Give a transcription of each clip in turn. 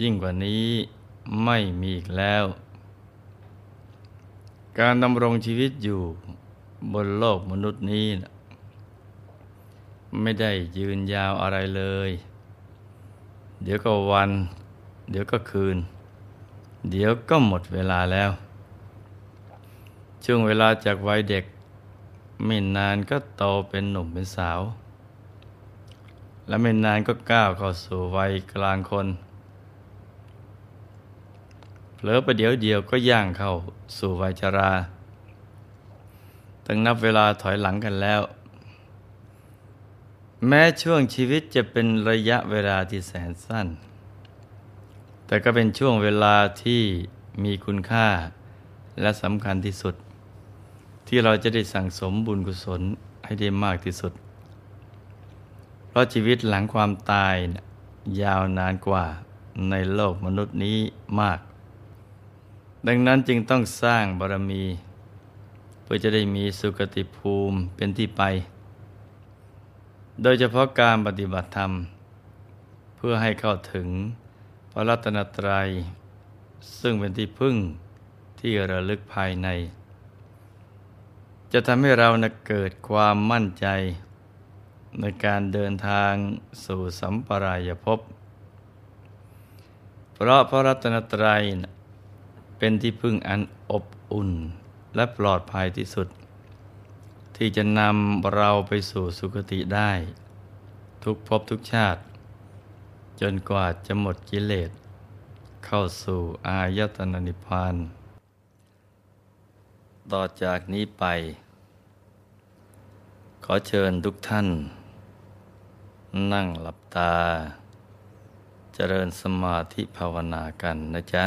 ยิ่งกว่านี้ไม่มีอีกแล้ว การดำรงชีวิตอยู่บนโลกมนุษย์นี้นะไม่ได้ยืนยาวอะไรเลย เดี๋ยวก็วัน เดี๋ยวก็คืน เดี๋ยวก็หมดเวลาแล้ว ช่วงเวลาจากวัยเด็ก ไม่นานก็โตเป็นหนุ่มเป็นสาว และไม่นานก็ก้าวเข้าสู่วัยกลางคน ผลอประเดี๋ยวเดียวก็ย่างเข้าสู่วัยชราตั้งนับเวลาถอยหลังกันแล้ว แม้ช่วงชีวิตจะเป็นระยะเวลาที่แสนสั้น แต่ก็เป็นช่วงเวลาที่มีคุณค่าและสำคัญที่สุด ที่เราจะได้สั่งสมบุญกุศลให้ได้มากที่สุด เพราะชีวิตหลังความตายยาวนานกว่าในโลกมนุษย์นี้มาก ดังนั้นจึงต้องสร้างบารมี เพื่อจะได้มีสุคติภูมิเป็นที่ไป โดยเฉพาะการปฏิบัติธรรม เพื่อให้เข้าถึงพระรัตนตรัย ซึ่งเป็นที่พึ่งที่ระลึกภายใน จะทำให้เรานะเกิดความมั่นใจ ในการเดินทางสู่สัมปรายภพเพราะพระรัตนตรัยนะ เป็นที่พึ่งอันอบอุ่นและปลอดภัยที่สุด ที่จะนำเราไปสู่สุคติได้ ทุกภพทุกชาติ จนกว่าจะหมดกิเลส เข้าสู่อายตนะนิพพานต่อจากนี้ไป ขอเชิญทุกท่าน นั่งหลับตา เจริญสมาธิภาวนากันนะจ๊ะ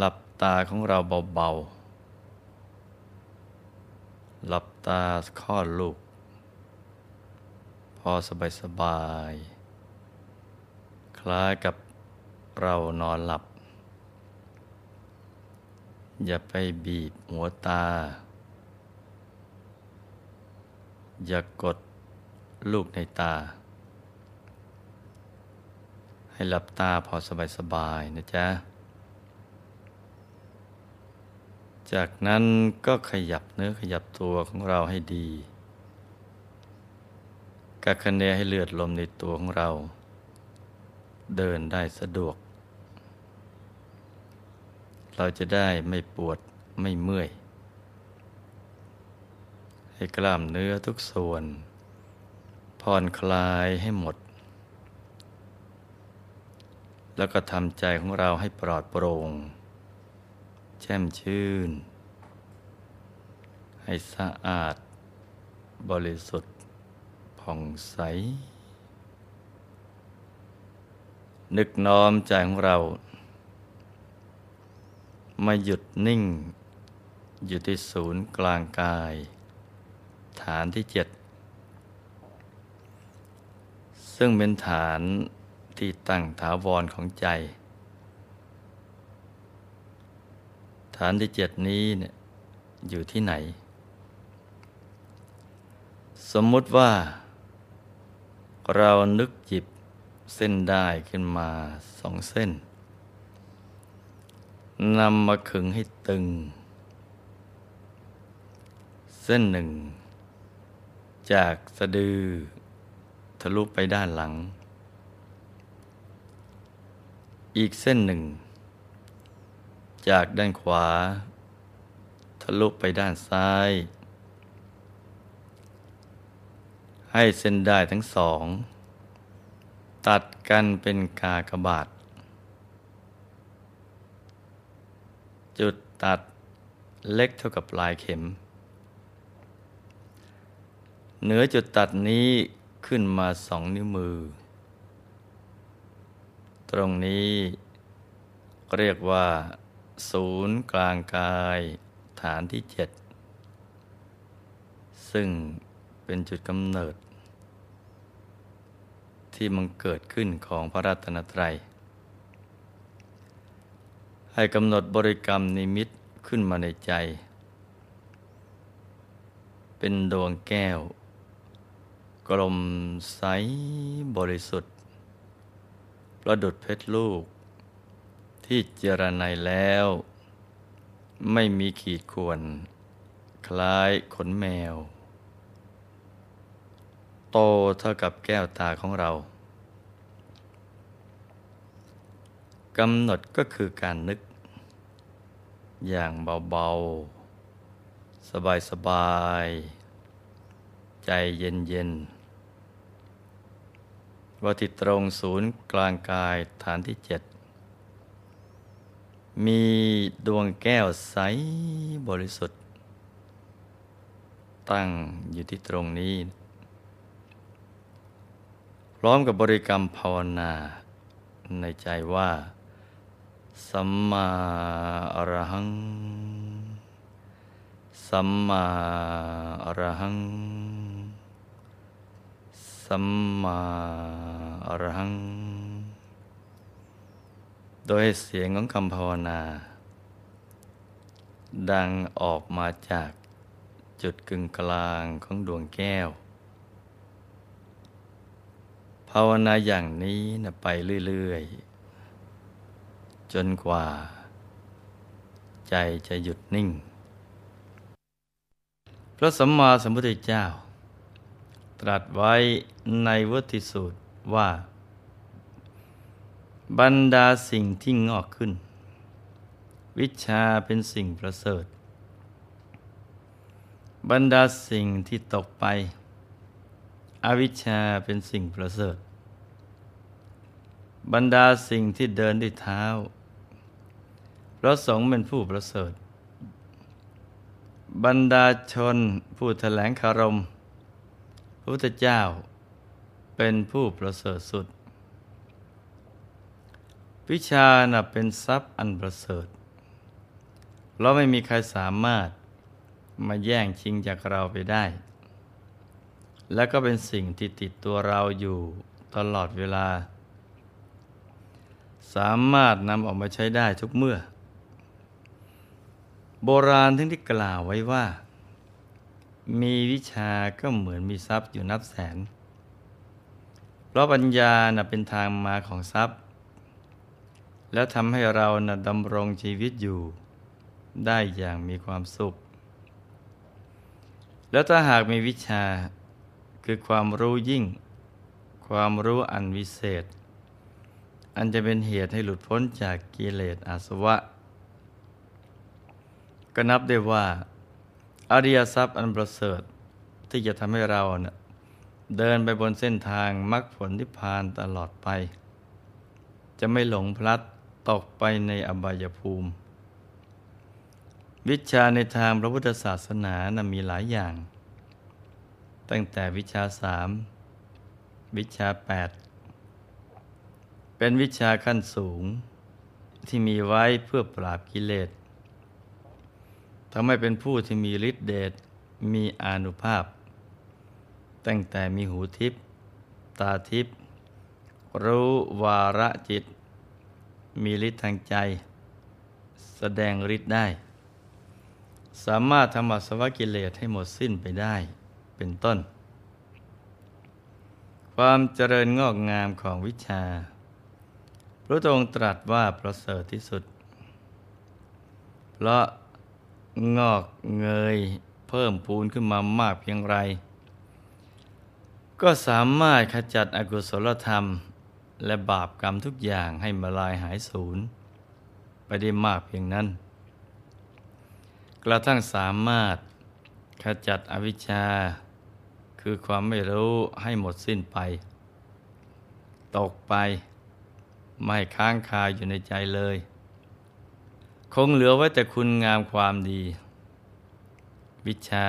หลับตาของเราเบาๆ หลับตาข้อลูก พอสบายๆคล้ายกับเรานอนหลับ อย่าไปบีบหัวตา อย่ากดลูกในตา ให้หลับตาพอสบายๆนะจ๊ะ จากนั้นก็ขยับเนื้อขยับตัวของเราให้ดีกักคะเนให้เลือดลมในตัวของเรา เดินได้สะดวก เราจะได้ไม่ปวดไม่เมื่อย ให้กล้ามเนื้อทุกส่วนผ่อนคลายให้หมด แล้วก็ทำใจของเราให้ปลอดโปร่ง แช่มชื่น ให้สะอาด บริสุทธิ์ผ่องใส นึกน้อมใจของเรา มาหยุดนิ่ง อยู่ที่ศูนย์กลางกาย ฐานที่เจ็ด ซึ่งเป็นฐานที่ตั้งถาวรของใจ ฐานที่เจ็ดนี้เนี่ยอยู่ที่ไหน สมมุติว่า เรานึกจิบเส้นได้ขึ้นมาสองเส้นนำมาขึงให้ตึง เส้นหนึ่ง จากสะดือ ทะลุไปด้านหลัง อีกเส้นหนึ่ง จากด้านขวา ทะลุไปด้านซ้าย ให้เส้นได้ทั้งสอง ตัดกันเป็นกากบาท จุดตัดเล็กเท่ากับปลายเข็ม เหนือจุดตัดนี้ขึ้นมาสองนิ้วมือ ตรงนี้เรียกว่า ศูนย์กลางกายฐานที่เจ็ดซึ่งเป็นจุดกำเนิด ที่มันเกิดขึ้นของพระรัตนตรัย ให้กำหนดบริกรรมนิมิตขึ้นมาในใจ เป็นดวงแก้ว กลมใสบริสุทธิ์ ประดุดเพชรลูก ที่เจรไนแล้ว ไม่มีขีดข่วน คล้ายขนแมว โตเท่ากับแก้วตาของเรากำหนดก็คือการนึก อย่างเบาๆ สบายๆ ใจเย็นๆว่าที่ตรงศูนย์กลางกายฐานที่เจ็ด มีดวงแก้วใสบริสุทธิ์ ตั้งอยู่ที่ตรงนี้ พร้อมกับบริกรรมภาวนาในใจว่า สัมมาอรหัง สัมมาอรหัง สัมมาอรหัง โดยเสียงของคำภาวนา ดังออกมาจากจุดกึ่งกลางของดวงแก้ว ภาวนาอย่างนี้นะไปเรื่อย ๆ จนกว่า ใจจะหยุดนิ่ง พระสัมมาสัมพุทธเจ้า ตรัสไว้ในวัติสูตรว่า บรรดาสิ่งที่งอกขึ้น วิชาเป็นสิ่งประเสริฐ บรรดาสิ่งที่ตกไป อวิชาเป็นสิ่งประเสริฐ บรรดาสิ่งที่เดินด้วยเท้าพระสงฆ์เป็นผู้ประเสริฐ บรรดาชนผู้แถลงคารมพระพุทธเจ้าเป็นผู้ประเสริฐสุด วิชานะเป็นทรัพย์อันประเสริฐเราไม่มีใครสามารถมาแย่งชิงจากเราไปได้ และก็เป็นสิ่งที่ติดตัวเราอยู่ตลอดเวลา สามารถนำออกมาใช้ได้ทุกเมื่อ โบราณทั้งที่กล่าวไว้ว่า มีวิชาก็เหมือนมีทรัพย์อยู่นับแสน เพราะปัญญานะเป็นทางมาของทรัพย์ แล้วทำให้เรานะดำรงชีวิตอยู่ ได้อย่างมีความสุข แล้วถ้าหากมีวิชาคือความรู้ยิ่ง ความรู้อันวิเศษ อันจะเป็นเหตุให้หลุดพ้นจากกิเลสอาสวะ ก็นับได้ว่า อริยทรัพย์อันประเสริฐที่จะทำให้เราเนะ่ยเดินไปบนเส้นทางมรรคผลนิพพานตลอดไป จะไม่หลงพลัด ตกไปในอบายภูมิ วิชาในทางพระพุทธศาสนานะมีหลายอย่าง ตั้งแต่วิชาสามวิชาแปดเป็นวิชาขั้นสูงที่มีไว้เพื่อปราบกิเลสทำให้เป็นผู้ที่มีฤทธิเดชมีอานุภาพ ตั้งแต่มีหูทิพตาทิพรู้วาระจิต มีฤทธิ์ทางใจ แสดงฤทธิ์ได้ สามารถทำอัศวกิเลสให้หมดสิ้นไปได้เป็นต้น ความเจริญงอกงามของวิชา พระองค์ตรัสว่าประเสริฐที่สุด เพราะงอกเงยเพิ่มพูนขึ้นมามากเพียงไร ก็สามารถขจัดอกุศลธรรม และบาปกรรมทุกอย่างให้มาลายหายสูญไปได้มากเพียงนั้น กระทั่งสามารถขจัดอวิชชา คือความไม่รู้ให้หมดสิ้นไป ตกไป ไม่ค้างคาอยู่ในใจเลย คงเหลือไว้แต่คุณงามความดี วิชา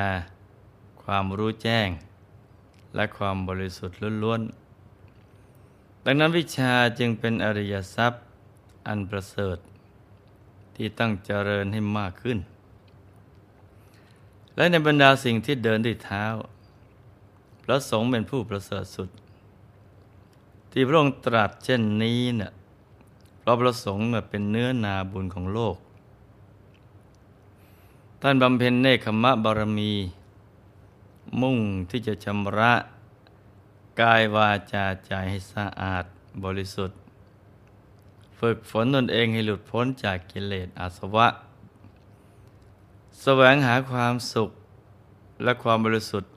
ความรู้แจ้ง และความบริสุทธิ์ล้วนๆ ดังนั้นวิชาจึงเป็นอริยทรัพย์อันประเสริฐ ที่ต้องเจริญให้มากขึ้น และในบรรดาสิ่งที่เดินด้วยเท้า พระสงฆ์เป็นผู้ประเสริฐสุด ที่พระองค์ตรัสเช่นนี้เนะ่ยเพราะพระสงฆ์เป็นเนื้อนาบุญของโลก ท่านบำเพ็ญเนคขมะบารมี มุ่งที่จะชำระ กายวาจาใจให้สะอาดบริสุทธิ์ ฝึกฝนตนเองให้หลุดพ้นจากกิเลสอาสวะ แสวงหาความสุขและความบริสุทธิ์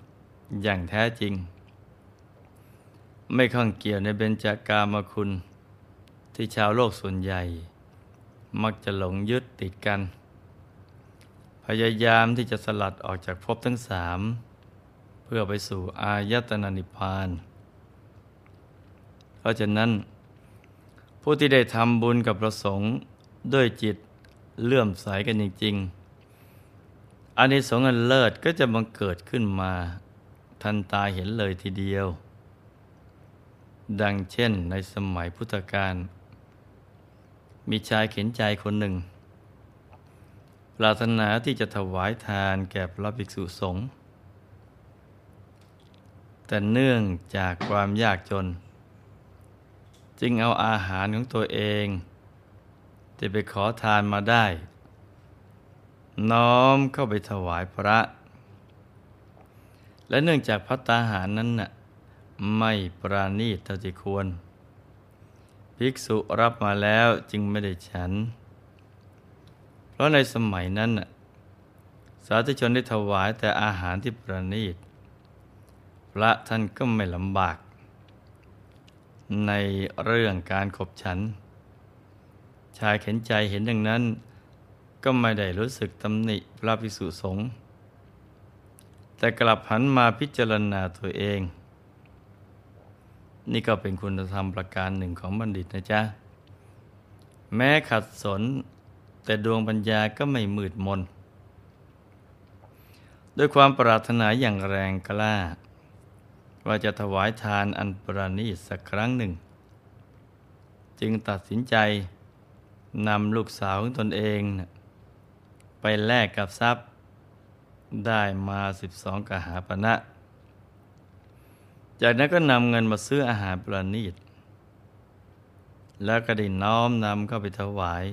อย่างแท้จริง ไม่ข้องเกี่ยวในเบญจากามคุณ ที่ชาวโลกส่วนใหญ่ มักจะหลงยึดติดกัน พยายามที่จะสลัดออกจากภพทั้งสาม เพื่อไปสู่อายตนะนิพพาน เพราะฉะนั้น ผู้ที่ได้ทำบุญกับประสงค์ด้วยจิตเลื่อมใสกันจริงๆอานิสงส์อันเลิศก็จะบังเกิดขึ้นมาทันตาเห็นเลยทีเดียว ดังเช่นในสมัยพุทธกาลมีชายเข็นใจคนหนึ่ง ปรารถนาที่จะถวายทานแก่พระภิกษุสงฆ์แต่เนื่องจากความยากจน จึงเอาอาหารของตัวเอง ที่ไปขอทานมาได้ น้อมเข้าไปถวายพระ และเนื่องจากพัตตาหารนั้นน่ะไม่ปราณีตเท่าที่ควร ภิกษุรับมาแล้วจึงไม่ได้ฉัน เพราะในสมัยนั้นน่ะสาธุชนได้ถวายแต่อาหารที่ประณีต พระท่านก็ไม่ลำบาก ในเรื่องการขบฉัน ชายเข็นใจเห็นดังนั้น ก็ไม่ได้รู้สึกตำหนิพระภิกษุสงฆ์แต่กลับหันมาพิจารณาตัวเอง นี่ก็เป็นคุณธรรมประการหนึ่งของบัณฑิตนะจ๊ะ แม้ขัดสน แต่ดวงปัญญาก็ไม่มืดมนด้วยความปรารถนาอย่างแรงกล้า ว่าจะถวายทานอันประณีตสักครั้งหนึ่ง จึงตัดสินใจนำลูกสาวของตนเอง ไปแลกกับทรัพย์ ได้มาสิบสองกหาปณะจากนั้นก็นำเงินมาซื้ออาหารประณีต แล้วก็ได้น้อมนำเข้าไปถวาย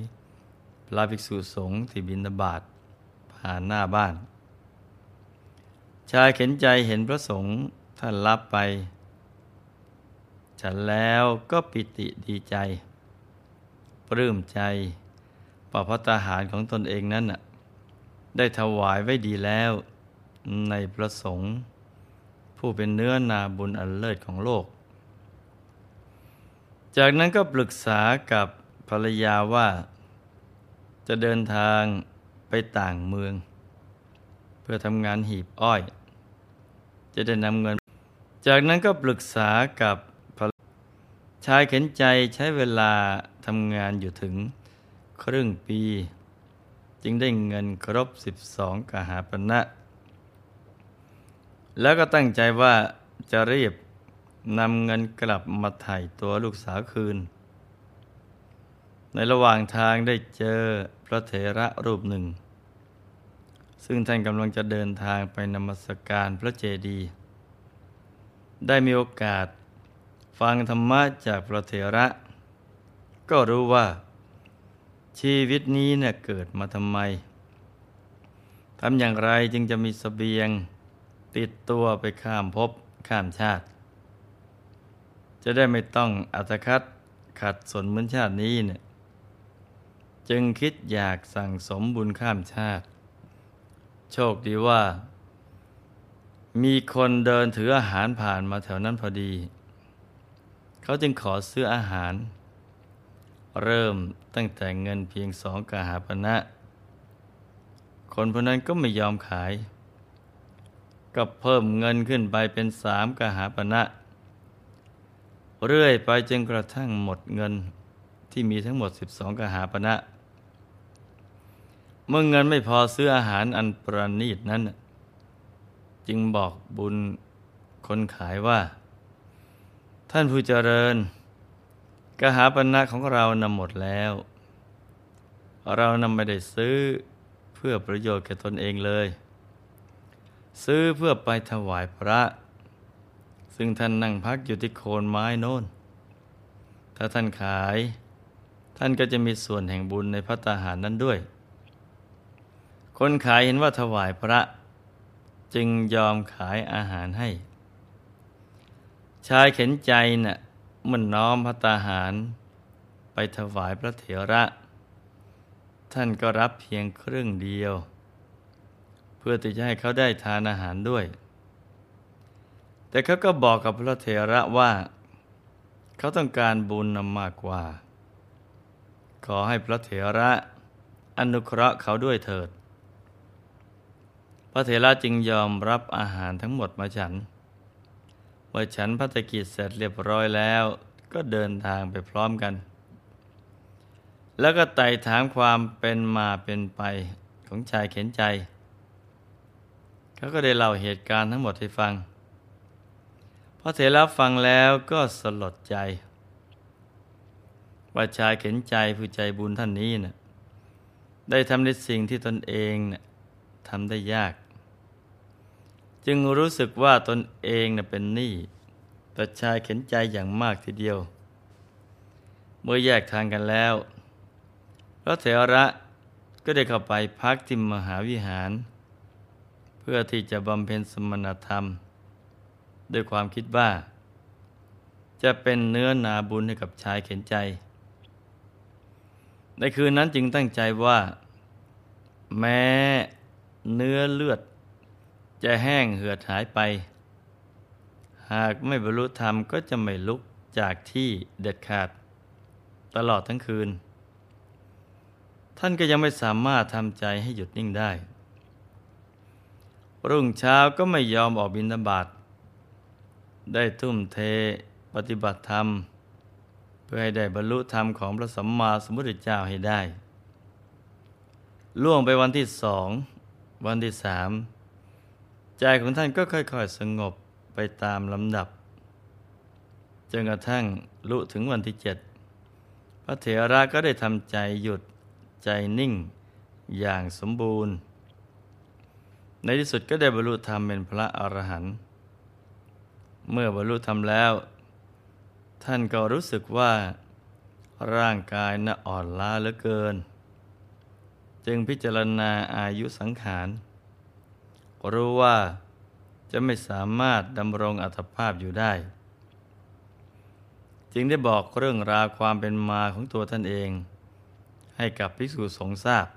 พระภิกษุสงฆ์ที่บิณฑบาตผ่านหน้าบ้าน ชายเข็นใจเห็นพระสงฆ์ ท่านรับไป ฉันแล้วก็ปิติดีใจ ปลื้มใจประพัตาหารของตนเองนั้นน่ะได้ถวายไว้ดีแล้วในประสงค์ผู้เป็นเนื้อนาบุญอันเลิศของโลก จากนั้นก็ปรึกษากับภรรยาว่า จะเดินทางไปต่างเมือง เพื่อทำงานหีบอ้อย จะได้นำเงิน จากนั้นก็ปรึกษากับชายเข็นใจใช้เวลาทำงานอยู่ถึงครึ่งปี จึงได้เงินครบสิบสองกหาปณะแล้วก็ตั้งใจว่าจะรีบนำเงินกลับมาถ่ายตัวลูกสาวคืน ในระหว่างทางได้เจอพระเถระรูปหนึ่ง ซึ่งท่านกำลังจะเดินทางไปนมัสการพระเจดีย์ ได้มีโอกาส ฟังธรรมะจากพระเถระ ก็รู้ว่า ชีวิตนี้เนี่ยเกิดมาทำไมทำอย่างไรจึงจะมีสเสบียง ติดตัวไปข้ามภพข้ามชาติ จะได้ไม่ต้องอัตคัดขัดสนเหมือนชาตินี้เนี่ยจึงคิดอยากสั่งสมบุญข้ามชาติ โชคดีว่า มีคนเดินถืออาหารผ่านมาแถวนั้นพอดี เขาจึงขอซื้ออาหาร เริ่มตั้งแต่เงินเพียงสองกหาปณะคนพวกนั้นก็ไม่ยอมขาย ก็เพิ่มเงินขึ้นไปเป็นสามกหาปณะเรื่อยไปจนกระทั่งหมดเงินที่มีทั้งหมด 12 กหาปณะเมื่อเงินไม่พอซื้ออาหารอันประณีตนั้น จึงบอกบุญคนขายว่า ท่านผู้เจริญกหาปณะของเรานำหมดแล้ว เรานำไม่ได้ซื้อเพื่อประโยชน์แก่ตนเองเลย ซื้อเพื่อไปถวายพระ ซึ่งท่านนั่งพักอยู่ที่โคนไม้โน้น ถ้าท่านขาย ท่านก็จะมีส่วนแห่งบุญในพระตาหารนั้นด้วย คนขายเห็นว่าถวายพระ จึงยอมขายอาหารให้ ชายเข็นใจนะ่ะมันน้อมพระตาหาร ไปถวายพระเถระ ท่านก็รับเพียงครึ่งเดียว เพื่อที่จะให้เขาได้ทานอาหารด้วย แต่เขาก็บอกกับพระเถระว่า เขาต้องการบุญนำมากกว่า ขอให้พระเถระอนุเคราะห์เขาด้วยเถิด ระเถระจึงยอมรับอาหารทั้งหมดมาฉัน เมื่อฉันพัฒกิจเสร็จเรียบร้อยแล้ว ก็เดินทางไปพร้อมกัน แล้วก็ไต่ถามความเป็นมาเป็นไปของชายเข็นใจ เขาก็ได้เล่าเหตุการณ์ทั้งหมดให้ฟัง พระเถระฟังแล้วก็สลดใจ ว่าชายเข็นใจผู้ใจบุญท่านนี้นะ่ะได้ทำในสิ่งที่ตนเองนะ่ะทำได้ยาก จึงรู้สึกว่าตนเองเป็นหนี้ต่ชายเข็นใจอย่างมากทีเดียว เมื่อแยกทางกันแล้วพระเถระก็ได้เข้าไปพักที่มหาวิหาร เพื่อที่จะบำเพ็ญสมณธรรม ด้วยความคิดว่า จะเป็นเนื้อนาบุญให้กับชายเข็นใจ ในคืนนั้นจึงตั้งใจว่า แม้เนื้อเลือด จะแห้งเหือดหายไป หากไม่บรรลุธรรมก็จะไม่ลุกจากที่เด็ดขาด ตลอดทั้งคืน ท่านก็ยังไม่สามารถทำใจให้หยุดนิ่งได้ รุ่งเช้าก็ไม่ยอมออกบินบาตได้ทุ่มเทปฏิบัติธรรม เพื่อให้ได้บรรลุธรรมของพระสัมมาสัมพุทธเจ้าให้ได้ ล่วงไปวันที่สอง วันที่สาม ใจของท่านก็ค่อยๆสงบไปตามลำดับ จนกระทั่งลุถึงวันที่เจ็ดพระเถระก็ได้ทำใจหยุดใจนิ่งอย่างสมบูรณ์ ในที่สุดก็ได้บรรลุธรรมเป็นพระอรหันต์เมื่อบรรลุธรรมแล้ว ท่านก็รู้สึกว่าร่างกายน่ะอ่อนล้าเหลือเกิน จึงพิจารณาอายุสังขาร รู้ว่าจะไม่สามารถดำรงอัตภาพอยู่ได้ จึงได้บอกเรื่องราวความเป็นมาของตัวท่านเอง ให้กับภิกษุสงฆ์ทราบ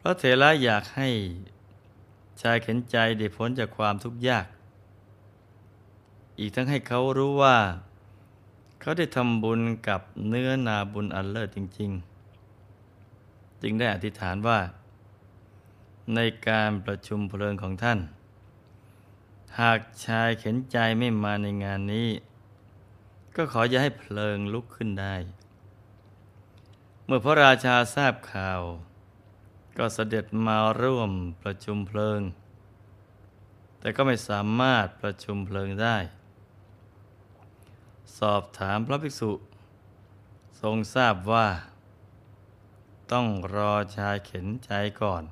พระเถระอยากให้ชายเข็นใจได้พ้นจากความทุกข์ยาก อีกทั้งให้เขารู้ว่า เขาได้ทำบุญกับเนื้อนาบุญอันเลิศจริง ๆ จึงได้อธิษฐานว่า ในการประชุมเพลิงของท่าน หากชายเข็นใจไม่มาในงานนี้ ก็ขออย่าให้เพลิงลุกขึ้นได้ เมื่อพระราชาทราบข่าว ก็เสด็จมาร่วมประชุมเพลิง แต่ก็ไม่สามารถประชุมเพลิงได้ สอบถามพระภิกษุ ทรงทราบว่า ต้องรอชายเข็นใจก่อน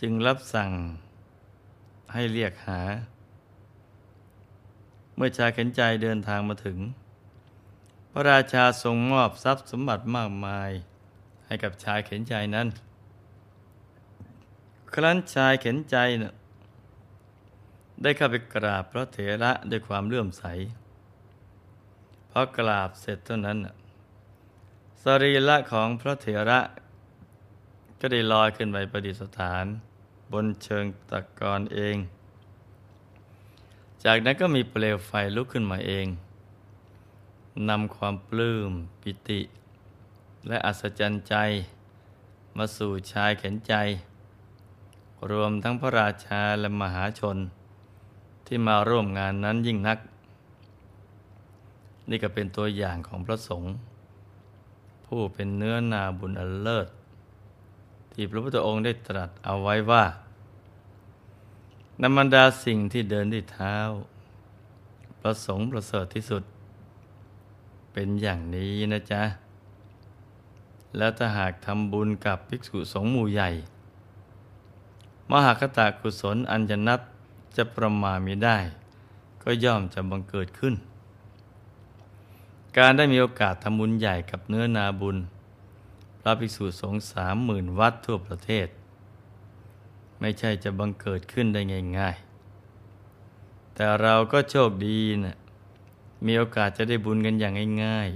จึงรับสั่งให้เรียกหา เมื่อชายเข็นใจเดินทางมาถึง พระราชาทรงมอบทรัพย์สมบัติมากมายให้กับชายเข็นใจนั้น ครั้นชายเข็นใจนะได้เข้าไปกราบพระเถระด้วยความเลื่อมใสพอกราบเสร็จเท่านั้นสรีระของพระเถระก็ได้ลอยขึ้นไปประดิษฐาน บนเชิงตะกอนเอง จากนั้นก็มีเปลวไฟลุกขึ้นมาเองนำความปลื้มปิติ และอัศจรรย์ใจ มาสู่ชายเข็นใจ รวมทั้งพระราชาและมหาชน ที่มาร่วมงานนั้นยิ่งนัก นี่ก็เป็นตัวอย่างของพระสงฆ์ผู้เป็นเนื้อนาบุญอันเลิศ ที่พระพุทธองค์ได้ตรัสเอาไว้ว่านำบรรดาสิ่งที่เดินด้วยเท้า ประสงค์ประเสริฐที่สุด เป็นอย่างนี้นะจ๊ะ แล้วถ้าหากทำบุญกับภิกษุสงฆ์หมู่ใหญ่ มหากตากุศลอันจะนับจะประมาณมีได้ ก็ย่อมจะบังเกิดขึ้น การได้มีโอกาสทำบุญใหญ่กับเนื้อนาบุญ ระภิกษุสงฆ์สามหมื่นวัดทั่วประเทศ ไม่ใช่จะบังเกิดขึ้นได้ง่ายๆ แต่เราก็โชคดีนะมีโอกาสจะได้บุญกันอย่างง่าย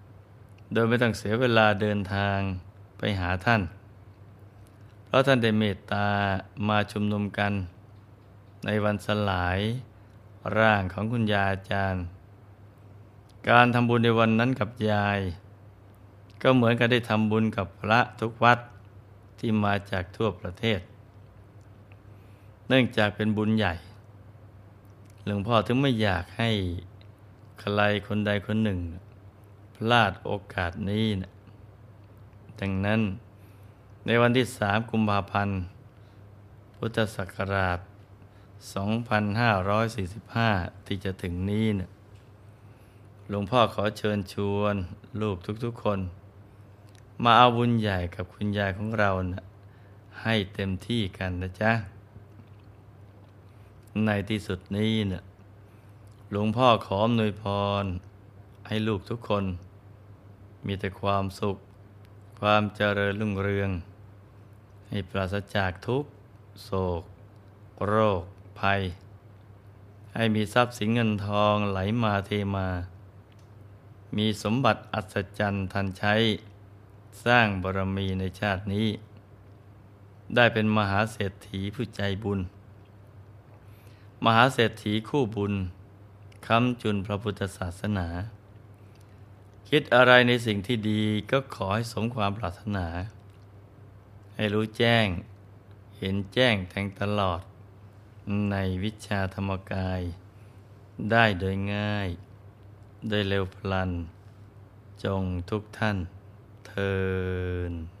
ๆ โดยไม่ต้องเสียเวลาเดินทางไปหาท่าน เพราะท่านได้เมตตามาชุมนุมกัน ในวันสลายร่างของคุณยาอาจารย์ การทำบุญในวันนั้นกับยาย ก็เหมือนกับได้ทำบุญกับพระทุกวัดที่มาจากทั่วประเทศ เนื่องจากเป็นบุญใหญ่ หลวงพ่อถึงไม่อยากให้ใครคนใดคนหนึ่ง พลาดโอกาสนี้นะดังนั้นในวันที่สามกุมภาพันธ์ พุทธศักราช 2545 ที่จะถึงนี้นะหลวงพ่อขอเชิญชวนลูกทุกๆคน มาเอาบุญใหญ่กับคุณยายของเรานะให้เต็มที่กันนะจ๊ะ ในที่สุดนี้เนะี่ยหลวงพ่อขออำนวยพร ให้ลูกทุกคน มีแต่ความสุข ความเจริญรุ่งเรือง ให้ปราศจากทุกโศก โรค ภัย ให้มีทรัพย์สินเงินทองไหลมาเทมา มีสมบัติอัศจรรย์ทันใช้ สร้างบารมีในชาตินี้ ได้เป็นมหาเศรษฐีผู้ใจบุญ มหาเศรษฐีคู่บุญคำจุนพระพุทธศาสนา คิดอะไรในสิ่งที่ดีก็ขอให้สมความปรารถนา ให้รู้แจ้ง เห็นแจ้งแทงตลอด ในวิชาธรรมกาย ได้โดยง่ายโดยเร็วพลัน จงทุกท่าน ทิน